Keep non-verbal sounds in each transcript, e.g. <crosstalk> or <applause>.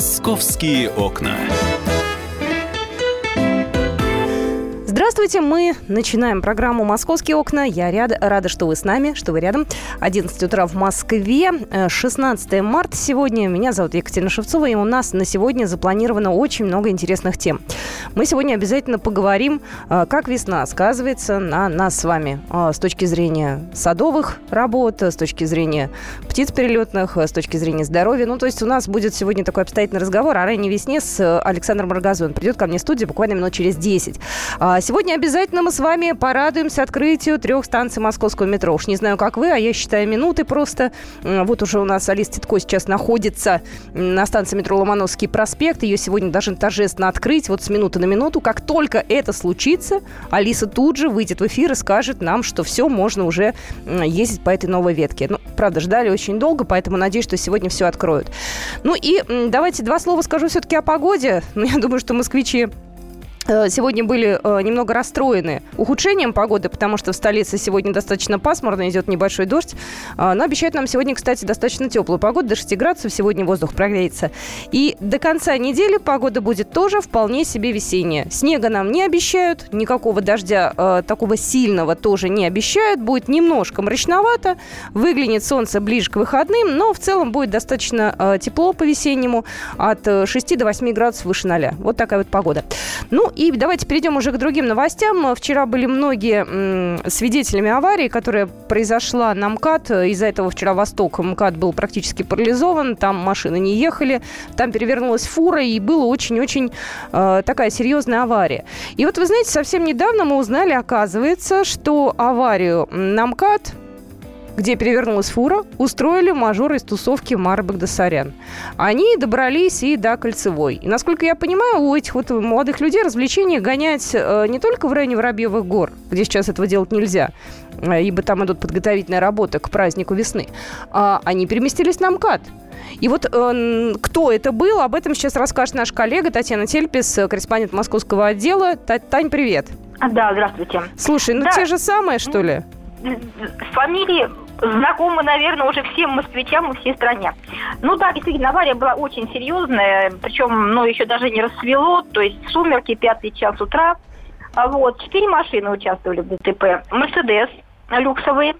Московские окна. Здравствуйте, мы начинаем программу «Московские окна». Я ряд, рада, что вы с нами, что вы рядом. 11 утра в Москве, 16 э, марта сегодня. Меня зовут Екатерина Шевцова, и у нас на сегодня запланировано очень много интересных тем. Мы сегодня обязательно поговорим, э, как весна сказывается на нас с вами э, с точки зрения садовых работ, с точки зрения птиц перелетных, с точки зрения здоровья. Ну, то есть у нас будет сегодня такой обстоятельный разговор о ранней весне с Александром Рогозой. Он придет ко мне в студию буквально минут через 10. А сегодня Сегодня обязательно мы с вами порадуемся открытию трех станций московского метро. Уж не знаю, как вы, а я считаю минуты просто. Вот уже у нас Алиса Титко сейчас находится на станции метро Ломановский проспект. Ее сегодня даже торжественно открыть вот с минуты на минуту. Как только это случится, Алиса тут же выйдет в эфир и скажет нам, что все, можно уже ездить по этой новой ветке. Ну, правда, ждали очень долго, поэтому надеюсь, что сегодня все откроют. Ну и давайте два слова скажу все-таки о погоде. Ну, я думаю, что москвичи сегодня были э, немного расстроены ухудшением погоды, потому что в столице сегодня достаточно пасмурно, идет небольшой дождь. Э, но обещают нам сегодня, кстати, достаточно теплую погоду, до 6 градусов сегодня воздух прогреется. И до конца недели погода будет тоже вполне себе весенняя. Снега нам не обещают, никакого дождя такого сильного тоже не обещают. Будет немножко мрачновато, выглянет солнце ближе к выходным, но в целом будет достаточно тепло по-весеннему, от 6 до 8 градусов выше 0. Вот такая вот погода. Ну и давайте перейдем уже к другим новостям. Вчера были многие свидетелями аварии, которая произошла на МКАД. Из-за этого вчера Восток МКАД был практически парализован. Там машины не ехали, там перевернулась фура, и была очень-очень э, такая серьезная авария. И вот вы знаете, совсем недавно мы узнали, оказывается, что аварию на МКАД где перевернулась фура, устроили мажоры из тусовки Мара Багдасарян. Они добрались и до Кольцевой. И, насколько я понимаю, у этих вот молодых людей развлечения гонять э, не только в районе Воробьевых гор, где сейчас этого делать нельзя, э, ибо там идут подготовительные работы к празднику весны, а они переместились на МКАД. И вот э, кто это был, об этом сейчас расскажет наш коллега Татьяна Тельпис, корреспондент московского отдела. Тань, привет. Да, здравствуйте. Слушай, ну да. те же самые, что ли? Фамилии знакомы, наверное, уже всем москвичам и всей стране. Ну да, действительно, авария была очень серьезная, причем, ну, еще даже не рассвело, то есть сумерки, пятый час утра. А вот, четыре машины участвовали в ДТП. Мерседес люксовый,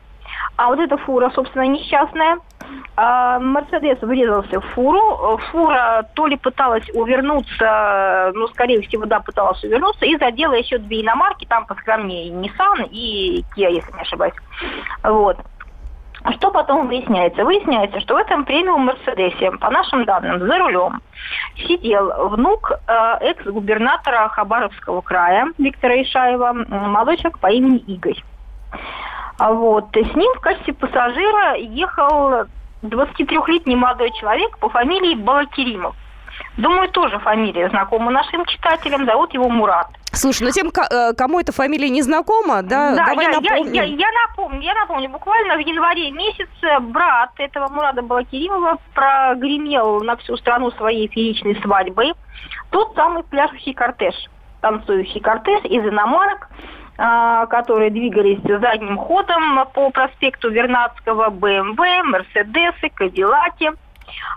а вот эта фура, собственно, несчастная. А, Мерседес врезался в фуру. Фура то ли пыталась увернуться, ну, скорее всего, да, пыталась увернуться, и задела еще две иномарки, там поскромнее Nissan и Kia, если не ошибаюсь. Вот. Что потом выясняется? Выясняется, что в этом премиум Мерседесе, по нашим данным, за рулем сидел внук э, экс-губернатора Хабаровского края Виктора Ишаева, молодой человек по имени Игорь. А вот. С ним в качестве пассажира ехал 23-летний молодой человек по фамилии Балакиримов. Думаю, тоже фамилия знакома нашим читателям. Зовут его Мурат. Слушай, ну тем, э, кому эта фамилия не знакома, да, да давай я, напомним. Я, я, я напомню, я напомню. Буквально в январе месяце брат этого Мурада Балакиримова прогремел на всю страну своей фееричной свадьбой. Тот самый пляшущий кортеж, танцующий кортеж из иномарок, которые двигались задним ходом по проспекту Вернадского, БМВ, Мерседесы, Кадиллаки.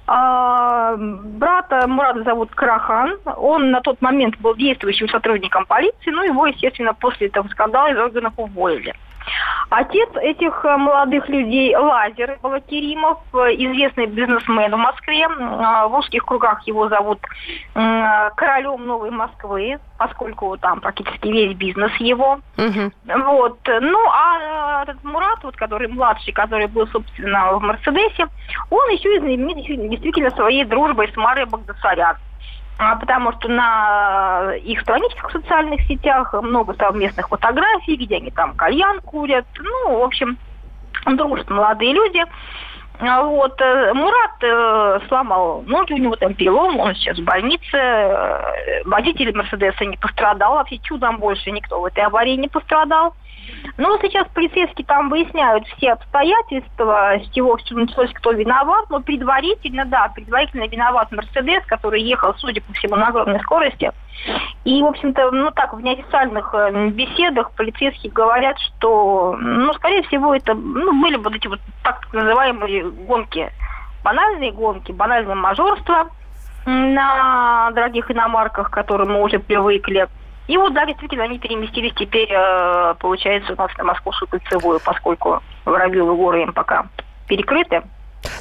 А, брата Мурада зовут Карахан. Он на тот момент был действующим сотрудником полиции, ну его, естественно, после этого скандала из органов уволили. Отец этих э, молодых людей Лазер Балакиримов, э, известный бизнесмен в Москве. В узких кругах его зовут королем Новой Москвы, поскольку там практически весь бизнес его. Угу. Вот. Ну, а этот Мурат, вот, который младший, который был, собственно, в Мерседесе, он еще и знаменит действительно своей дружбой с Марой Багдасарян. А, потому что на их страничках в социальных сетях много совместных фотографий, где они там кальян курят. Ну, в общем, дружат молодые люди. А, вот. Э, Мурат э, сломал ноги, у него там перелом, он сейчас в больнице. Э, водитель Мерседеса не пострадал, вообще чудом больше никто в этой аварии не пострадал. Ну, сейчас полицейские там выясняют все обстоятельства, с чего все началось, кто виноват, но предварительно, да, предварительно виноват Мерседес, который ехал, судя по всему, на огромной скорости. И, в общем-то, ну так, в неофициальных э, беседах полицейские говорят, что, ну, скорее всего, это, ну, были вот эти вот так называемые гонки, банальные гонки, банальное мажорство – на дорогих иномарках, к которым мы уже привыкли. И вот, да, действительно, они переместились теперь, э, получается, у нас на Московскую кольцевую, поскольку Воробьевы горы им пока перекрыты.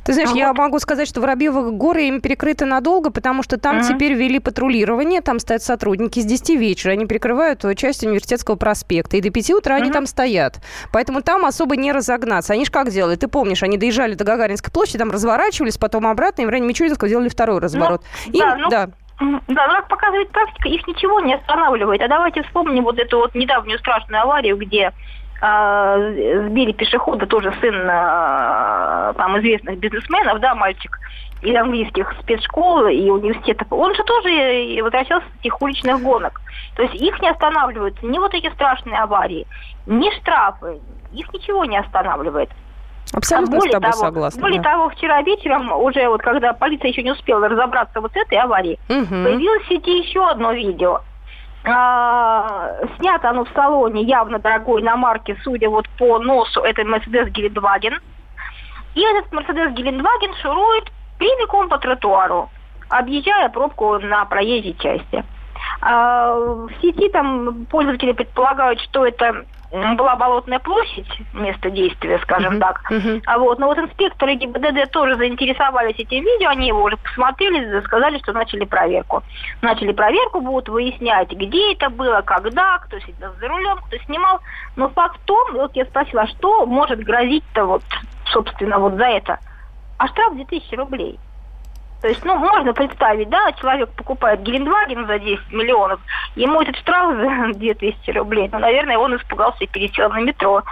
Ты знаешь, а я вот. могу сказать, что Воробьевы горы им перекрыты надолго, потому что там угу. теперь ввели патрулирование, там стоят сотрудники с 10 вечера, они перекрывают часть университетского проспекта, и до 5 утра угу. они там стоят. Поэтому там особо не разогнаться. Они же как делали? Ты помнишь, они доезжали до Гагаринской площади, там разворачивались, потом обратно, и в районе Мичуринского делали второй разворот. Ну, им, да, ну, да. Да, как показывает практика, их ничего не останавливает. А давайте вспомним вот эту вот недавнюю страшную аварию, где э, сбили пешехода, тоже сын э, там известных бизнесменов, да, мальчик из английских спецшкол и университетов. Он же тоже возвращался с этих уличных гонок. То есть их не останавливают ни вот эти страшные аварии, ни штрафы, их ничего не останавливает. Абсолютно а более с тобой того, согласна. Более да. того, вчера вечером, уже вот когда полиция еще не успела разобраться вот с этой аварией, угу. появилось в сети еще одно видео – а, снято оно в салоне явно дорогой на марке, судя вот по носу, это Мерседес Гелендваген. И этот Мерседес Гелендваген шурует прямиком по тротуару, объезжая пробку на проезжей части. А, в сети там пользователи предполагают, что это была Болотная площадь, место действия, скажем uh-huh, так. Uh-huh. А вот, но вот инспекторы ГИБДД тоже заинтересовались этим видео, они его уже посмотрели, сказали, что начали проверку. Начали проверку, будут выяснять, где это было, когда, кто сидел за рулем, кто снимал. Но факт в том, вот я спросила, что может грозить-то вот, собственно, вот за это? А штраф 2000 рублей. То есть, ну, можно представить, да, человек покупает Гелендваген за 10 миллионов, ему этот штраф <laughs> за 2000 рублей. Ну, наверное, он испугался и пересел на метро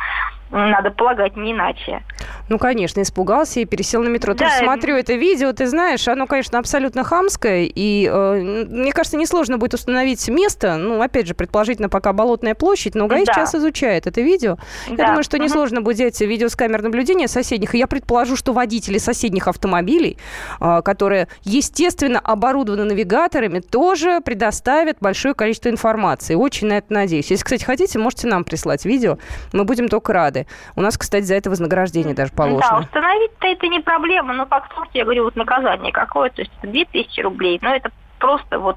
надо полагать, не иначе. Ну, конечно, испугался и пересел на метро. Да. Тоже смотрю это видео, ты знаешь, оно, конечно, абсолютно хамское, и э, мне кажется, несложно будет установить место, ну, опять же, предположительно, пока Болотная площадь, но ГАИ да. сейчас изучает это видео. Да. Я думаю, что несложно угу. будет взять видео с камер наблюдения соседних, и я предположу, что водители соседних автомобилей, э, которые, естественно, оборудованы навигаторами, тоже предоставят большое количество информации. Очень на это надеюсь. Если, кстати, хотите, можете нам прислать видео, мы будем только рады годы. У нас, кстати, за это вознаграждение даже положено. Да, установить-то это не проблема, но по я говорю, вот наказание какое, то есть 2000 рублей, но это просто вот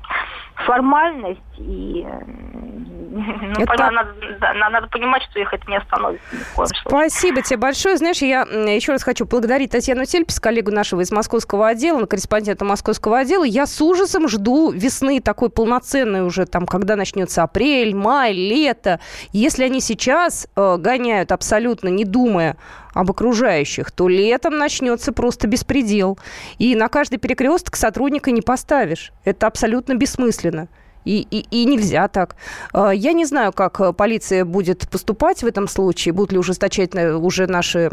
формальность и ну, это... понятно, надо, надо понимать, что их это не остановит. Спасибо тебе большое. Знаешь, я еще раз хочу благодарить Татьяну Тельпис, коллегу нашего из московского отдела, корреспондента московского отдела. Я с ужасом жду весны такой полноценной уже, там, когда начнется апрель, май, лето. Если они сейчас э, гоняют абсолютно не думая об окружающих, то летом начнется просто беспредел. И на каждый перекресток сотрудника не поставишь. Это абсолютно бессмысленно. И, и, и нельзя так. А, я не знаю, как полиция будет поступать в этом случае. Будут ли ужесточать уже наши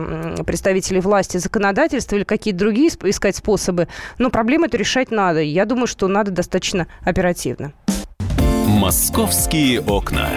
представители власти законодательства или какие-то другие искать способы. Но проблему эту решать надо. Я думаю, что надо достаточно оперативно. «Московские окна».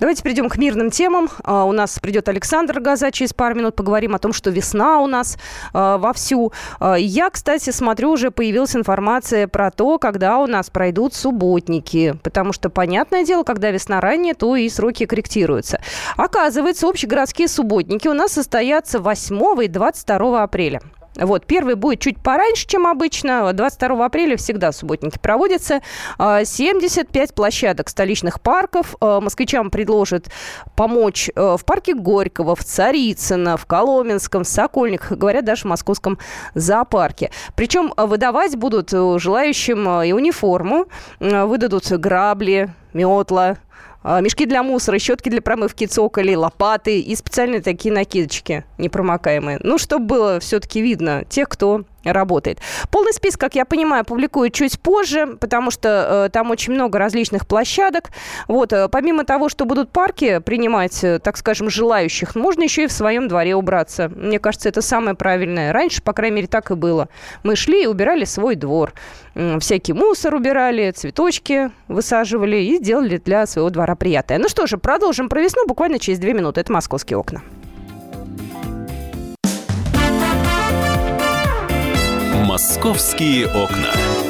Давайте перейдем к мирным темам. Uh, у нас придет Александр Газа через пару минут. Поговорим о том, что весна у нас uh, вовсю. Uh, я, кстати, смотрю, уже появилась информация про то, когда у нас пройдут субботники. Потому что, понятное дело, когда весна ранее, то и сроки корректируются. Оказывается, общегородские субботники у нас состоятся 8 и 22 апреля. Вот, первый будет чуть пораньше, чем обычно. 22 апреля всегда субботники проводятся. 75 а, площадок столичных парков. А, москвичам предложат помочь а, в парке Горького, в Царицыно, в Коломенском, в Сокольниках, говорят, даже в московском зоопарке. Причем выдавать будут желающим и униформу, выдадут грабли, метла, мешки для мусора, щетки для промывки цоколей, лопаты и специальные такие накидочки непромокаемые. Ну, чтобы было все-таки видно тех, кто работает. Полный список, как я понимаю, публикуют чуть позже, потому что э, там очень много различных площадок. Вот, э, помимо того, что будут парки принимать, э, так скажем, желающих, можно еще и в своем дворе убраться. Мне кажется, это самое правильное. Раньше, по крайней мере, так и было. Мы шли и убирали свой двор. Э, всякий мусор убирали, цветочки высаживали и сделали для своего двора приятное. Ну что же, продолжим про весну буквально через две минуты. Это «Московские окна». «Московские окна».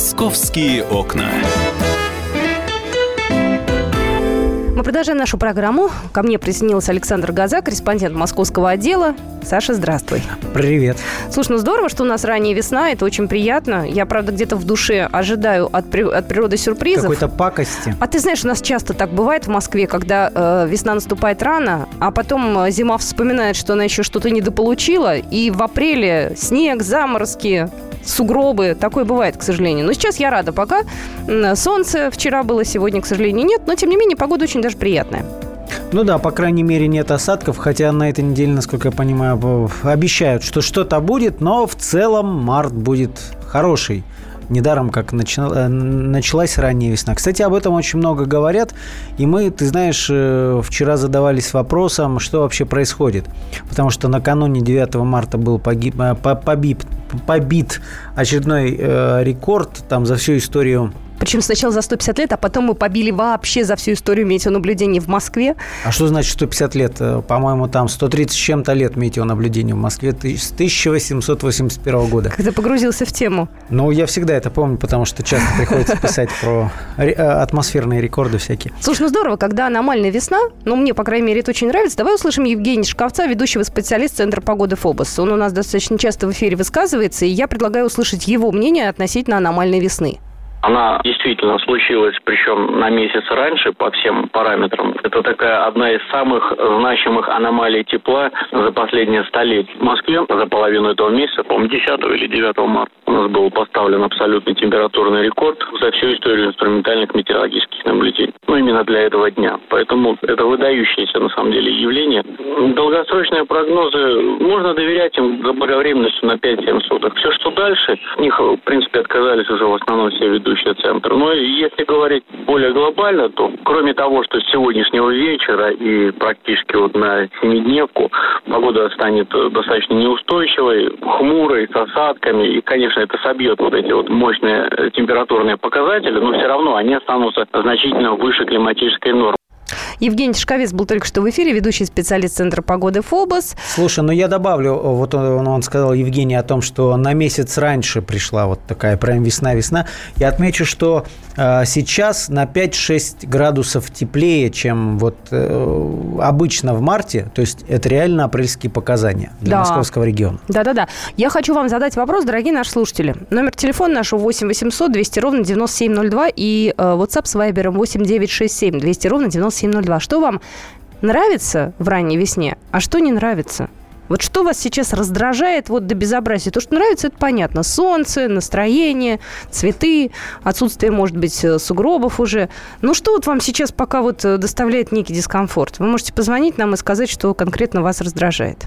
«Московские окна». Мы продолжаем нашу программу. Ко мне присоединился Александр Газа, корреспондент московского отдела. Саша, здравствуй. Привет. Слушай, ну здорово, что у нас ранняя весна, это очень приятно. Я, правда, где-то в душе ожидаю от, при... от природы сюрпризов. Какой-то пакости. А ты знаешь, у нас часто так бывает в Москве, когда э, весна наступает рано, а потом э, зима вспоминает, что она еще что-то недополучила, и в апреле снег, заморозки, сугробы. Такое бывает, к сожалению. Но сейчас я рада пока. Солнце вчера было, сегодня, к сожалению, нет. Но, тем не менее, погода очень даже приятная. Ну да, по крайней мере, нет осадков, хотя на этой неделе, насколько я понимаю, обещают, что что-то будет, но в целом март будет хороший. Недаром, как начала, началась ранняя весна. Кстати, об этом очень много говорят. И мы, ты знаешь, э, вчера задавались вопросом, что вообще происходит. Потому что накануне 9 марта был погиб, э, побит, побит очередной э, рекорд там за всю историю причем сначала за 150 лет, а потом мы побили вообще за всю историю метеонаблюдений в Москве. А что значит 150 лет? Э, по-моему, там 130 с чем-то лет метеонаблюдений в Москве с 1881 года. Когда погрузился в тему. Ну, я всегда это помню, потому что часто приходится писать про э, атмосферные рекорды всякие. Слушай, ну здорово, когда аномальная весна, ну, мне, по крайней мере, это очень нравится. Давай услышим Евгения Шкавца, ведущего специалиста Центра погоды ФОБОС. Он у нас достаточно часто в эфире высказывается, и я предлагаю услышать его мнение относительно аномальной весны. Она действительно случилась, причем на месяц раньше по всем параметрам. Это такая одна из самых значимых аномалий тепла за последние столетия. В Москве за половину этого месяца, по-моему, 10 или 9 марта у нас был поставлен абсолютный температурный рекорд за всю историю инструментальных метеорологических наблюдений. Ну, именно для этого дня. Поэтому это выдающееся, на самом деле, явление. Долгосрочные прогнозы, можно доверять им заблаговременностью на 5-7 суток. Все, что дальше, них, в принципе, отказались уже в основном все ведущие ведущий центр. Но если говорить более глобально, то кроме того, что с сегодняшнего вечера и практически вот на семидневку погода станет достаточно неустойчивой, хмурой, с осадками, и, конечно, это собьет вот эти вот мощные температурные показатели, но все равно они останутся значительно выше климатической нормы. Евгений Тишковец был только что в эфире, ведущий специалист Центра погоды ФОБОС. Слушай, ну я добавлю, вот он, он сказал, Евгений, о том, что на месяц раньше пришла вот такая прям весна-весна. Я отмечу, что э, сейчас на 5-6 градусов теплее, чем вот э, обычно в марте. То есть это реально апрельские показания для да. московского региона. Да-да-да. Я хочу вам задать вопрос, дорогие наши слушатели. Номер телефона нашего 8 800 200 ровно 9702 и э, WhatsApp с Viber 8 967 200 ровно 9702. Что вам нравится в ранней весне, а что не нравится? Вот что вас сейчас раздражает вот до безобразия? То, что нравится, это понятно. Солнце, настроение, цветы, отсутствие, может быть, э, сугробов уже. Ну, что вот вам сейчас пока вот э, доставляет некий дискомфорт? Вы можете позвонить нам и сказать, что конкретно вас раздражает.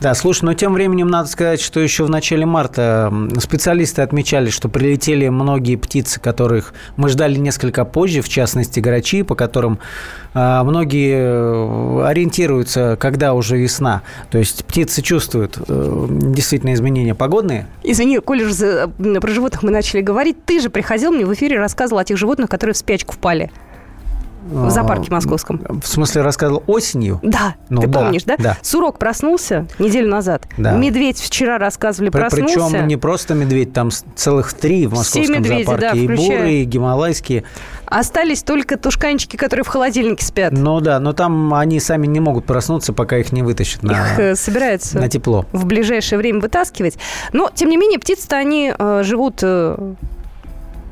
Да, слушай, но тем временем надо сказать, что еще в начале марта специалисты отмечали, что прилетели многие птицы, которых мы ждали несколько позже, в частности, грачи, по которым а, многие э, ориентируются, когда уже весна. То есть птицы чувствуют э, действительно изменения погодные. Извини, коль про животных мы начали говорить, ты же приходил мне в эфире рассказывал о тех животных, которые в спячку впали. В зоопарке а, московском. В смысле, рассказывал осенью? Да, ну, ты да, помнишь, да? да? Сурок проснулся неделю назад. Да. Медведь вчера рассказывали, проснулся. Причем не просто медведь, там целых три в московском медведи, зоопарке. Да, и бурые, и гималайские. Остались только тушканчики, которые в холодильнике спят. Ну да, но там они сами не могут проснуться, пока их не вытащат на, их э, собираются на тепло. в ближайшее время вытаскивать. Но, тем не менее, птицы-то они э, живут э,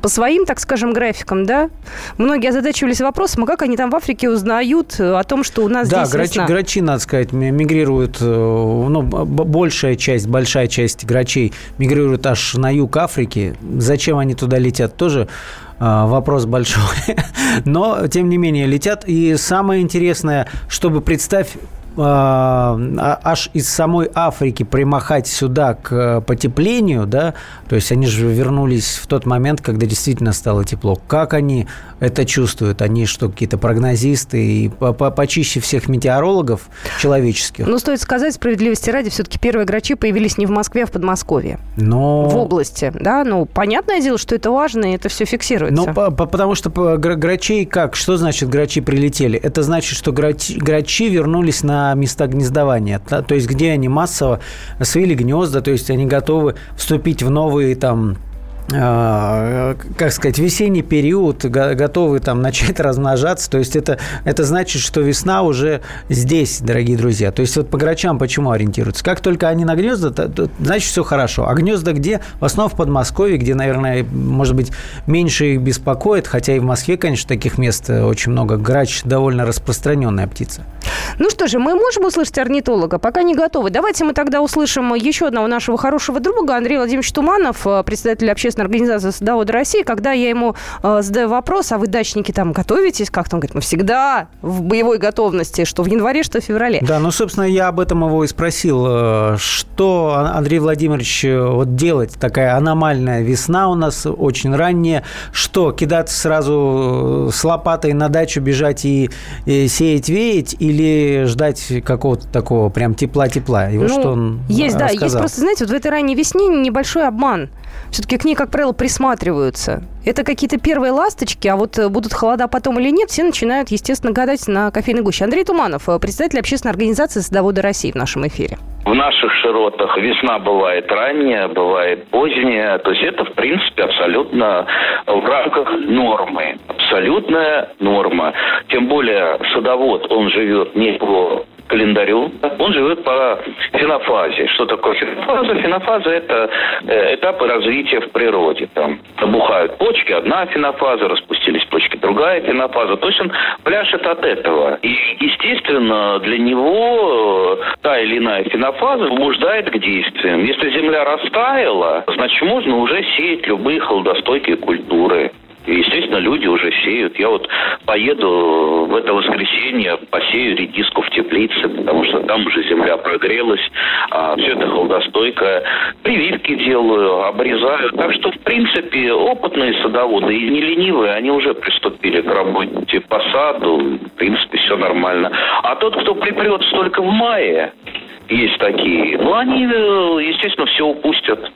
по своим, так скажем, графикам, да? Многие озадачивались вопросом, а как они там в Африке узнают э, о том, что у нас да, здесь грач, весна? грачи, надо сказать, мигрируют, э, ну, большая часть, большая часть грачей мигрирует аж на юг Африки. Зачем они туда летят, тоже э, вопрос большой. <laughs> Но, тем не менее, летят. И самое интересное, чтобы представь, аж из самой Африки примахать сюда к э, потеплению, да, то есть они же вернулись в тот момент, когда действительно стало тепло. Как они это чувствуют? Они что, какие-то прогнозисты и почище всех метеорологов человеческих? Ну, стоит сказать, справедливости ради, все-таки первые грачи появились не в Москве, а в Подмосковье. Но... В области, да? Ну, понятное дело, что это важно, и это все фиксируется. Ну, потому что грачей как? Что значит грачи прилетели? Это значит, что грачи, грачи вернулись на места гнездования, то есть где они массово свили гнезда, то есть они готовы вступить в новые там как сказать, весенний период, готовы там начать <laughs> размножаться. То есть это, это значит, что весна уже здесь, дорогие друзья. То есть вот по грачам почему ориентируются? Как только они на гнезда, то, то, значит все хорошо. А гнезда где? В основном в Подмосковье, где, наверное, может быть, меньше их беспокоит, хотя и в Москве, конечно, таких мест очень много. Грач довольно распространенная птица. Ну что же, мы можем услышать орнитолога? Пока не готовы. Давайте мы тогда услышим еще одного нашего хорошего друга, Андрея Владимировича Туманов, председатель общественного общественная организация «Садоводы России», когда я ему э, задаю вопрос, а вы, дачники, там готовитесь как-то? Он говорит, мы всегда в боевой готовности, что в январе, что в феврале. Да, ну, собственно, я об этом его и спросил. Э, что, Андрей Владимирович, э, вот делать? Такая аномальная весна у нас, очень ранняя. Что, кидаться сразу э, с лопатой на дачу, бежать и, и сеять, веять? Или ждать какого-то такого прям тепла-тепла? И вот ну, что он Есть, рассказал. да, есть просто, знаете, вот в этой ранней весне небольшой обман. Все-таки к ней, как правило, присматриваются. Это какие-то первые ласточки, а вот э, будут холода потом или нет, все начинают, естественно, гадать на кофейной гуще. Андрей Туманов, э, председатель общественной организации «Садоводы России» в нашем эфире. В наших широтах весна бывает ранняя, бывает поздняя. То есть это, в принципе, абсолютно в рамках нормы. Абсолютная норма. Тем более садовод, он живет не по календарю. Он живет по фенофазе. Что такое фенофаза? Фенофаза – это э, этапы развития в природе. Там набухают почки, одна фенофаза, распустились почки, другая фенофаза. То есть он пляшет от этого. И, естественно, для него э, та или иная фенофаза побуждает к действиям. Если земля растаяла, значит, можно уже сеять любые холодостойкие культуры. И, естественно, люди уже сеют. Я вот поеду в это воскресенье, посею редиску в теплице, потому что там уже земля прогрелась, а все это холодостойкое. Прививки делаю, обрезаю. Так что, в принципе, опытные садоводы и не ленивые, они уже приступили к работе по саду. В принципе, все нормально. А тот, кто припрется только в мае, есть такие. Ну, они, э, естественно, все упустят.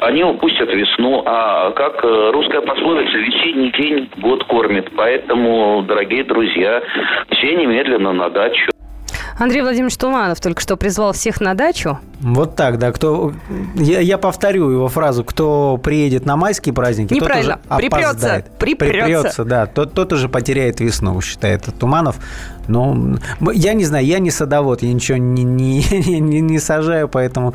Они упустят весну. А как э, русская пословица, весенний день год кормит. Поэтому, дорогие друзья, все немедленно на дачу. Андрей Владимирович Туманов только что призвал всех на дачу. Вот так, да. Кто, я, я повторю его фразу. Кто приедет на майские праздники, Неправильно. тот уже припрется. Припрется. Припрется, да. Тот, тот уже потеряет весну, считает Туманов. Ну, я не знаю, я не садовод, я ничего не, не, <laughs> не, не сажаю, поэтому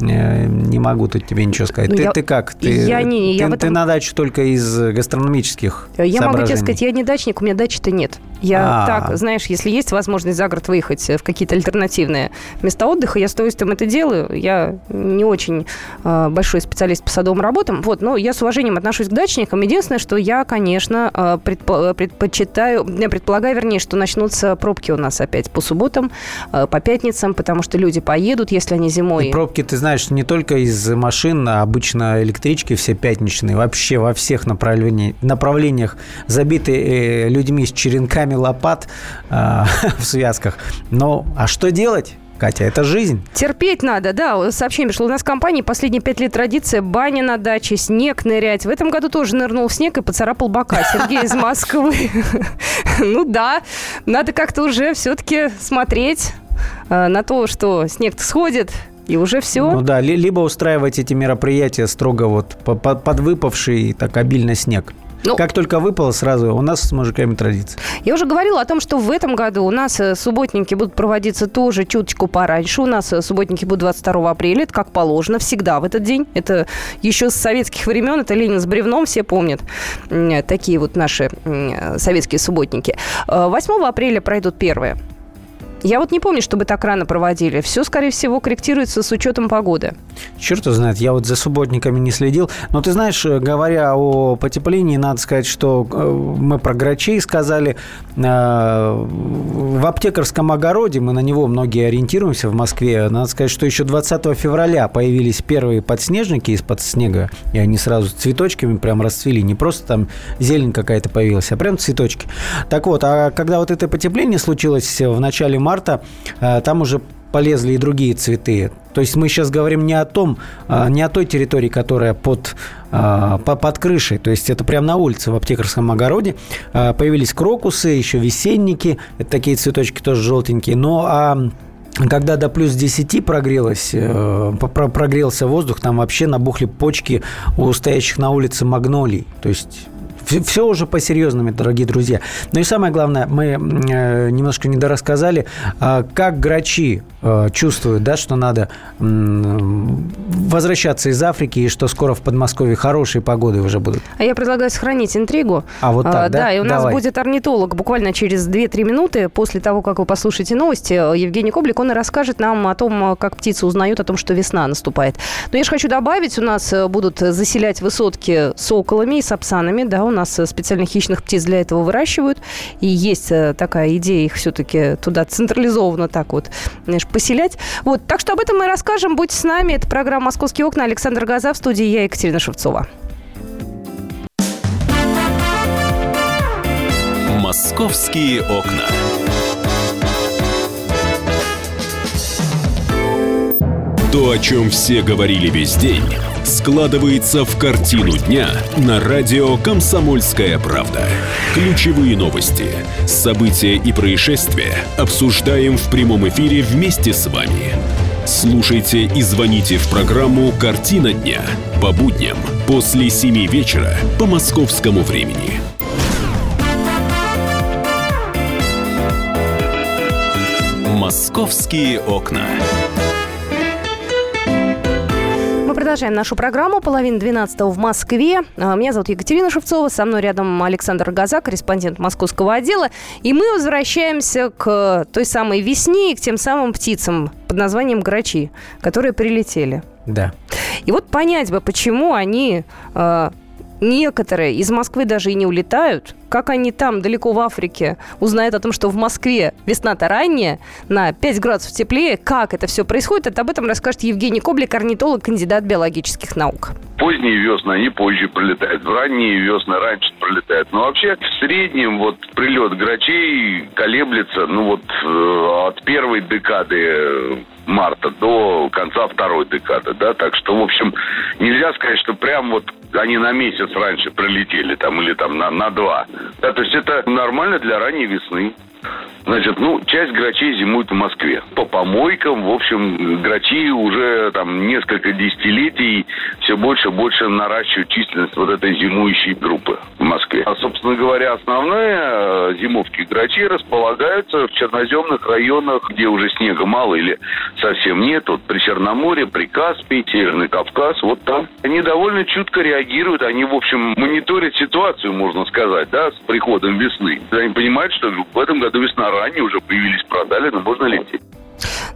Э, не могу тут тебе ничего сказать. Ну, ты, я, ты как? Ты, я не, я ты, этом... ты на дачу только из гастрономических Я могу тебе сказать, я не дачник, у меня дачи-то нет. Я А-а-а. так, знаешь, если есть возможность за город выехать в какие-то альтернативные места отдыха, я с удовольствием это делаю. Я не очень э, большой специалист по садовым работам, вот, но я с уважением отношусь к дачникам. Единственное, что я, конечно, э, предпо- предпочитаю, я предполагаю, вернее, что начнутся пробки у нас опять по субботам, э, по пятницам, потому что люди поедут, если они зимой. И пробки, ты знаешь, знаешь, не только из машин, а обычно электрички все пятничные, вообще во всех направлениях, направлениях забиты э, людьми с черенками лопат э, <laughs> в связках. Но а что делать? Катя, это жизнь. Терпеть надо, да. Сообщение пришло. У нас в компании последние пять лет традиция баня на даче, снег нырять. В этом году тоже нырнул в снег и поцарапал бока. Сергей из Москвы. <laughs> Ну да, надо как-то уже все-таки смотреть э, на то, что снег сходит, и уже все. Ну да, либо устраивать эти мероприятия строго вот под выпавший так обильно снег. Ну, как только выпало, сразу у нас с мужиками традиция. Я уже говорила о том, что в этом году у нас э, субботники будут проводиться тоже чуточку пораньше. У нас э, субботники будут 22 апреля, это как положено, всегда в этот день. Это еще с советских времен, это Ленин с бревном, все помнят такие вот наши советские субботники. 8 э, апреля пройдут первые Я вот не помню, чтобы так рано проводили. Все, скорее всего, корректируется с учетом погоды. Черт знает, я вот за субботниками не следил. Но ты знаешь, э, говоря о потеплении, надо сказать, что э, мы про грачей сказали. Э, в аптекарском огороде, мы на него многие ориентируемся в Москве, надо сказать, что еще 20 февраля появились первые подснежники из-под снега, и они сразу цветочками прям расцвели. Не просто там зелень какая-то появилась, а прям цветочки. Так вот, а когда вот это потепление случилось в начале марта, там уже полезли и другие цветы. То есть мы сейчас говорим не о том, а, не о той территории, которая под, а, под крышей. То есть это прямо на улице в аптекарском огороде. Появились крокусы, еще весенники. Это такие цветочки тоже желтенькие. Но а когда до плюс 10 прогрелось, э, прогрелся воздух, там вообще набухли почки у стоящих на улице магнолий. То есть все уже по-серьезному, дорогие друзья. Ну и самое главное, мы э, немножко недорассказали, э, как грачи э, чувствуют, да, что надо э, возвращаться из Африки и что скоро в Подмосковье хорошие погоды уже будут. А я предлагаю сохранить интригу. А вот так, а, да? Да, и у Давай. нас будет орнитолог буквально через 2-3 минуты после того, как вы послушаете новости. Евгений Коблик, он и расскажет нам о том, как птицы узнают о том, что весна наступает. Но я же хочу добавить, у нас э, будут заселять высотки соколами и сапсанами, да, у нас специальных хищных птиц для этого выращивают. И есть э, такая идея их все-таки туда централизованно так вот, знаешь, поселять. Вот, так что об этом мы расскажем. Будьте с нами. Это программа «Московские окна». Александр Газа в студии. Я Екатерина Шевцова. «Московские окна». То, о чем все говорили весь день – складывается в картину дня на радио «Комсомольская правда». Ключевые новости, события и происшествия обсуждаем в прямом эфире вместе с вами. Слушайте и звоните в программу «Картина дня» по будням после 7 вечера по московскому времени. «Московские окна» продолжаем нашу программу. Половина двенадцатого в Москве. А, меня зовут Екатерина Шевцова. Со мной рядом Александр Газа, корреспондент московского отдела. И мы возвращаемся к той самой весне и к тем самым птицам под названием грачи, которые прилетели. Да. И вот понять бы, почему они э, некоторые из Москвы даже и не улетают, как они там, далеко в Африке, узнают о том, что в Москве весна-то ранняя, на 5 градусов теплее, как это все происходит, это об этом расскажет Евгений Коблик, орнитолог, кандидат биологических наук. Поздние весны, они позже прилетают, ранние весны раньше прилетают. Но вообще в среднем вот прилет грачей колеблется, ну вот э, от первой декады марта до конца второй декады, да, так что, в общем, нельзя сказать, что прям вот они на месяц раньше прилетели там или там на, на два. Да, то есть это нормально для ранней весны. Значит, ну, часть грачей зимует в Москве. По помойкам, в общем, грачи уже там несколько десятилетий все больше и больше наращивают численность вот этой зимующей группы в Москве. А, собственно говоря, основные э, зимовки грачей располагаются в черноземных районах, где уже снега мало или совсем нет. Вот при Черноморье, при Каспии, Северный Кавказ, вот там. Они довольно чутко реагируют, они, в общем, мониторят ситуацию, можно сказать, да, с приходом весны. Они понимают, что в этом году весна ранее уже появились, продали, но можно лететь.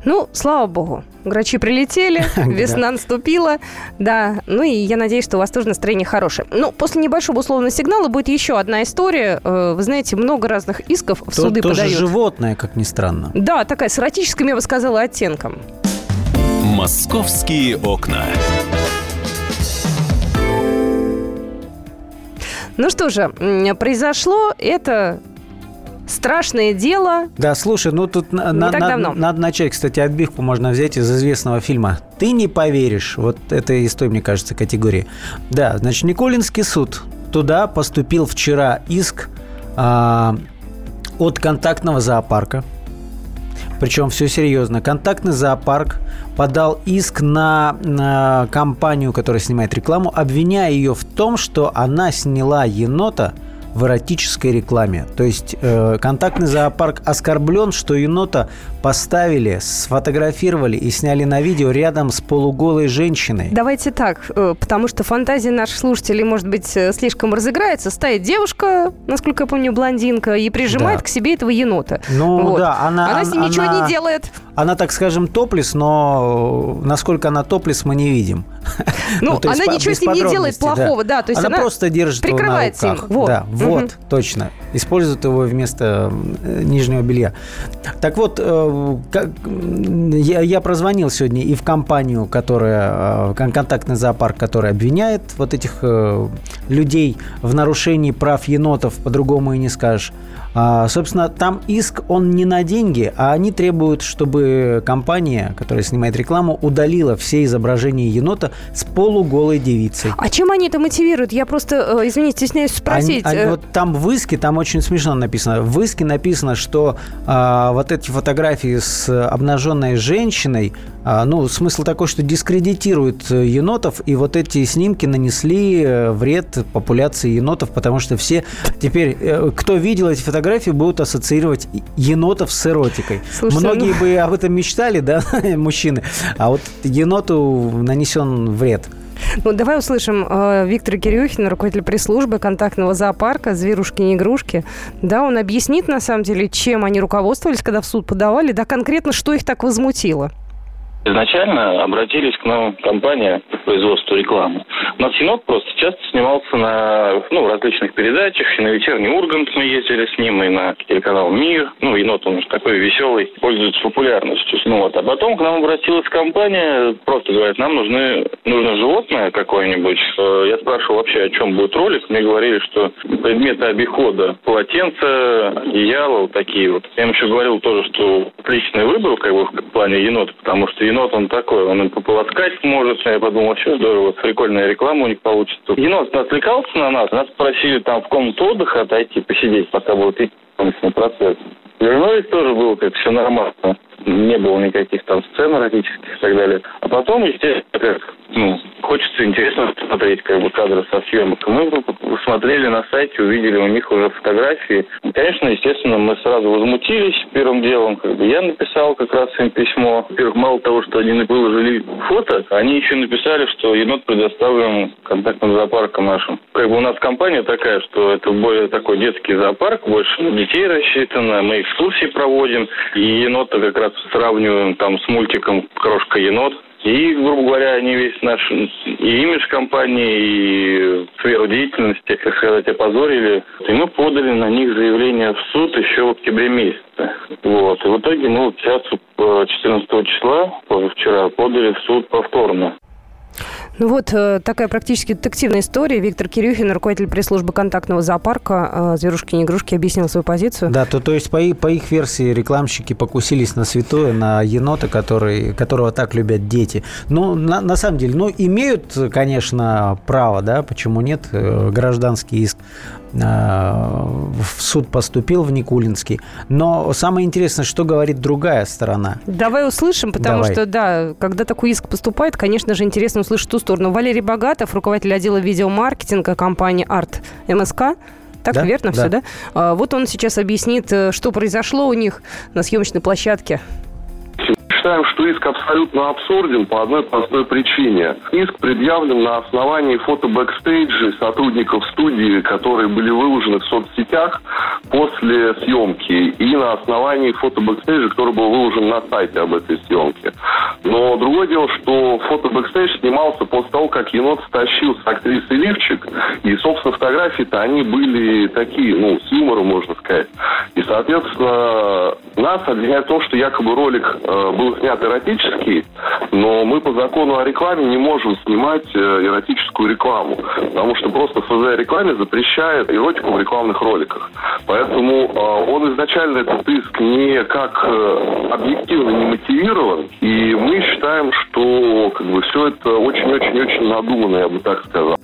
Ну, слава богу, грачи прилетели, <laughs> весна наступила, да. Ну и я надеюсь, что у вас тоже настроение хорошее. Ну, после небольшого условного сигнала будет еще одна история. Э, вы знаете, много разных исков в суды тоже подают. животное, как ни странно. Да, такая с эротическим, я бы сказала, оттенком. Московские окна. Ну что же, произошло это Страшное дело. Да, слушай, ну тут на, на, надо, надо начать, кстати, отбивку можно взять из известного фильма «Ты не поверишь». Вот это из той, мне кажется, категории. Да, значит, Николинский суд. Туда поступил вчера иск а, от контактного зоопарка. Причем все серьезно. Контактный зоопарк подал иск на, на компанию, которая снимает рекламу, обвиняя ее в том, что она сняла енота в эротической рекламе. То есть э, контактный зоопарк оскорблен, что енота поставили, сфотографировали и сняли на видео рядом с полуголой женщиной. Давайте так, э, потому что фантазия наших слушателей, может быть, э, слишком разыграется. Стоит девушка, насколько я помню, блондинка, и прижимает Да. к себе этого енота. Ну Вот. да, она, Она с ним ничего она- не делает. Она, так скажем, топлес, но э, насколько она топлес, мы не видим. Ну, есть она ничего с ним не делает плохого, да, то есть она, она просто держит его на прикрывается им, руках. вот. Да, вот, точно. Использует его вместо э, нижнего белья. Так вот, э, как- я, я прозвонил сегодня и в компанию, которая, э, кон- контактный зоопарк, который обвиняет вот этих людей в нарушении прав енотов, по-другому и не скажешь. А, собственно, там иск, он не на деньги, а они требуют, чтобы компания, которая снимает рекламу, удалила все изображения енота с полуголой девицей. А чем они это мотивируют? Я просто, э, извините, стесняюсь спросить. Они- они- Э, вот там в иске, там очень смешно написано. В иске написано, что а, вот эти фотографии с обнаженной женщиной, ну, смысл такой, что дискредитируют э, енотов, и вот эти снимки нанесли э, вред популяции енотов, потому что все теперь, э, кто видел эти фотографии, будут ассоциировать енотов с эротикой. Слушайте, Многие ну- бы об этом мечтали, да, <laughs> мужчины, а вот еноту нанесен вред. Ну, давай услышим э, Виктора Кирюхина, руководитель пресс-службы контактного зоопарка «Зверушки не игрушки». Да, он объяснит, на самом деле, чем они руководствовались, когда в суд подавали, да, конкретно, что их так возмутило. Изначально обратились к нам компания по производству рекламы. У нас енот просто часто снимался на ну, различных передачах. И на вечерний Ургант мы ездили с ним, и на телеканал Мир. Ну, енот, он же такой веселый, пользуется популярностью. Ну вот. А потом к нам обратилась компания, просто говорит, нам нужны, нужно животное какое-нибудь. Э, Я спрашивал вообще, о чем будет ролик. Мне говорили, что предметы обихода, полотенца, одеяло, вот такие вот. Я им еще говорил тоже, что отличный выбор как бы в плане енота, потому что енот он такой, он и пополоскать может. Я подумал, вообще здорово, прикольная реклама у них получится. Енот отвлекался на нас, нас попросили там в комнату отдыха отойти, посидеть, пока будет идти процесс. Вернулись тоже было как все нормально. Не было никаких там сцен эротических и так далее. А потом, естественно, как, ну, хочется интересно посмотреть как бы кадры со съемок. Мы посмотрели на сайте, увидели у них уже фотографии. И, конечно, естественно, мы сразу возмутились первым делом. Как бы я написал как раз им письмо. Во-первых, мало того, что они выложили фото, они еще написали, что енот предоставлен контактным зоопарком нашим. Как бы у нас компания такая, что это более такой детский зоопарк, больше на детей рассчитано. Мы экскурсии проводим, и енота как раз сравниваем там с мультиком «Крошка-енот». И, грубо говоря, они весь наш и имидж компании, и сферу деятельности, как сказать, опозорили. И мы подали на них заявление в суд еще в октябре месяце. Вот. И в итоге вот сейчас э, 14 числа, позавчера, подали в суд повторно. Ну вот э, такая практически детективная история. Виктор Кирюхин, руководитель пресс-службы контактного зоопарка э, «Зверушки не игрушки», объяснил свою позицию. Да, то, то есть по, и- по их версии рекламщики покусились на святое, на енота, который, которого так любят дети. Ну, на, на самом деле, ну, имеют, конечно, право, да, почему нет, э, гражданский иск в суд поступил в Никулинский. Но самое интересное, что говорит другая сторона. Давай услышим, потому Давай. что, да, когда такой иск поступает, конечно же, интересно услышать ту сторону. Валерий Богатов, руководитель отдела видеомаркетинга компании «Арт МСК». Так Да, верно да. все, да? А, вот он сейчас объяснит, э, что произошло у них на съемочной площадке. Считаем, что иск абсолютно абсурден по одной простой причине. Иск предъявлен на основании фото бэкстейджа сотрудников студии, которые были выложены в соцсетях после съемки, и на основании фото бэкстейджа, который был выложен на сайте об этой съемке. Но другое дело, что фото бэкстейдж снимался после того, как енот стащил с актрисы лифчик, и, собственно, фотографии-то они были такие, ну, с юмором, можно сказать. И, соответственно, нас обвиняют в том, что якобы ролик э, был снят эротический, но мы по закону о рекламе не можем снимать э, эротическую рекламу, потому что просто ФЗ о рекламе запрещает эротику в рекламных роликах. Поэтому э, он изначально этот иск не как э, объективно не мотивирован, и мы считаем, что как бы все это очень-очень-очень надуманно, я бы так сказал.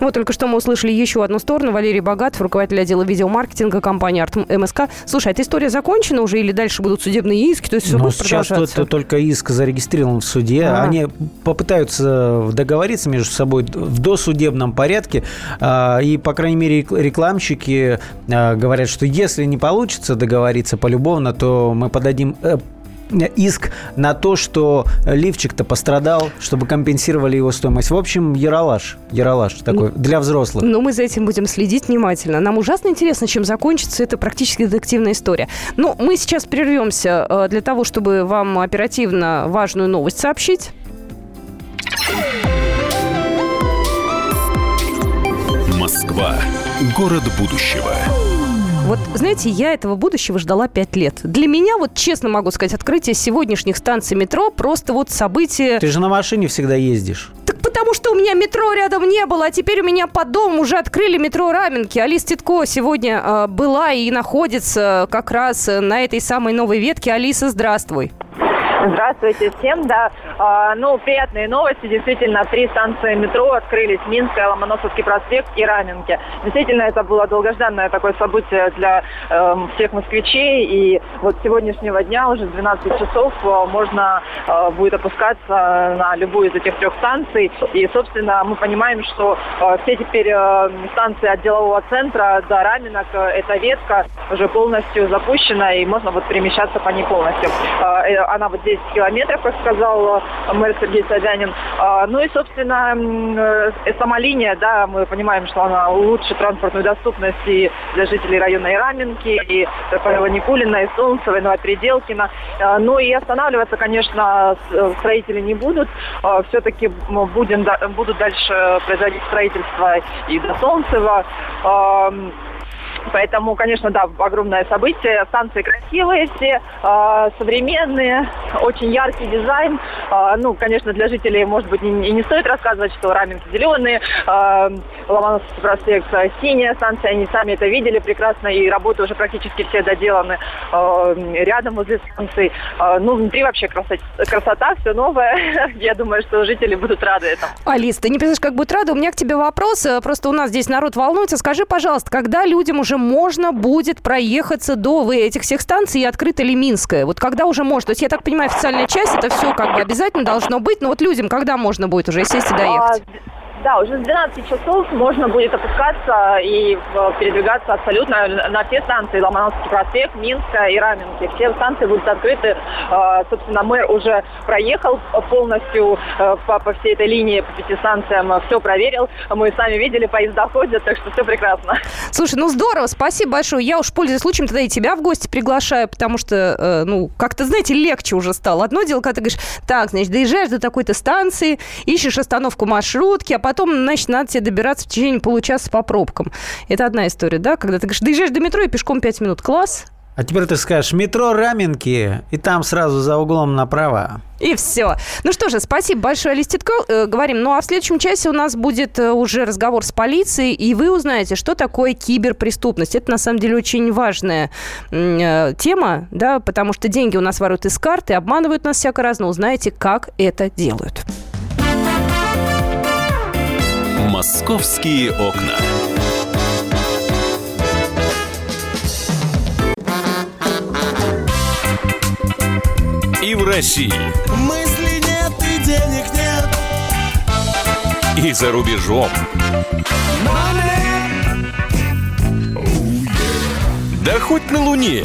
Вот только что мы услышали еще одну сторону. Валерий Богатов, руководитель отдела видеомаркетинга компании Арт МСК. Слушай, а эта история закончена уже или дальше будут судебные иски? То есть все Но будет сейчас продолжаться? тут только иск зарегистрирован в суде. А. Они попытаются договориться между собой в досудебном порядке. А, И, по крайней мере, рек- рекламщики а, говорят, что если не получится договориться полюбовно, то мы подадим э, иск на то, что лифчик-то пострадал, чтобы компенсировали его стоимость. В общем, яролаж. Яролаж такой для взрослых. Но мы за этим будем следить внимательно. Нам ужасно интересно, чем закончится эта практически детективная история. Но мы сейчас прервемся э, для того, чтобы вам оперативно важную новость сообщить. Москва. Город будущего. Вот, знаете, я этого будущего ждала пять лет. Для меня, вот честно могу сказать, открытие сегодняшних станций метро просто вот событие... Ты же на машине всегда ездишь. Так потому что у меня метро рядом не было, а теперь у меня под домом уже открыли метро Раменки. Алис Титко сегодня э, была и находится как раз э, на этой самой новой ветке. Алиса, здравствуй. Здравствуйте всем, да. А, ну, приятные новости. Действительно, три станции метро открылись. Минская, Ломоносовский проспект и Раменки. Действительно, это было долгожданное такое событие для эм, всех москвичей. И вот с сегодняшнего дня, уже с 12 часов, э, можно э, будет опускаться на любую из этих трех станций. И, собственно, мы понимаем, что э, все теперь э, станции от делового центра до Раменок, э, эта ветка уже полностью запущена, и можно вот перемещаться по ней полностью. Э, э, Она вот 10 километров, как сказал э, мэр Сергей Собянин. А, Ну и, собственно, э, сама линия, да, мы понимаем, что она улучшит транспортную доступность и для жителей района и Раменки, и Никулина, и Солнцева, и Новопеределкина. А, Ну и останавливаться, конечно, э, строители не будут. Все-таки будем, будут дальше производить строительство и до Солнцева. Поэтому, конечно, да, огромное событие. Станции красивые все, э, современные, очень яркий дизайн. Э, ну, конечно, для жителей, может быть, и не, не стоит рассказывать, что раменки зеленые, э, Ломоносовский проспект синяя станция, они сами это видели прекрасно, и работы уже практически все доделаны рядом возле станций. Э, ну, внутри вообще красота, красота все новое. <laughs> Я думаю, что жители будут рады этому. Алис, ты не представляешь, как будет рада. У меня к тебе вопрос. э, Просто у нас здесь народ волнуется. Скажи, пожалуйста, когда людям уже можно будет проехаться до этих всех станций и открыта ли Минская? Вот когда уже можно? То есть, я так понимаю, официальная часть, это все как бы обязательно должно быть. Но вот людям когда можно будет уже сесть и доехать? Да, уже с 12 часов можно будет опускаться и э, передвигаться абсолютно на все станции. Ломоносовский проспект, Минская и Раменки. Все станции будут открыты. Э, Собственно, мэр уже проехал полностью э, по, по всей этой линии, по пяти станциям. Все проверил. Мы сами видели, поезда ходят, так что все прекрасно. Слушай, ну здорово, спасибо большое. Я уж, пользуясь случаем, тогда и тебя в гости приглашаю, потому что, ну, как-то, знаете, легче уже стало. Одно дело, когда ты говоришь, так, значит, доезжаешь до такой-то станции, ищешь остановку маршрутки, а потом, значит, надо тебе добираться в течение получаса по пробкам. Это одна история, да? Когда ты говоришь, доезжаешь до метро и пешком 5 минут. Класс. А теперь ты скажешь метро Раменки, и там сразу за углом направо. И все. Ну что же, спасибо большое, Алис Титко. Э, говорим. Ну а в следующем часе у нас будет э, уже разговор с полицией, и вы узнаете, что такое киберпреступность. Это на самом деле очень важная э, тема, да, потому что деньги у нас воруют из карты, обманывают нас всяко разно. Узнаете, как это делают. «Московские окна». И в России, Мысли нет и денег нет. и за рубежом. Да хоть на Луне.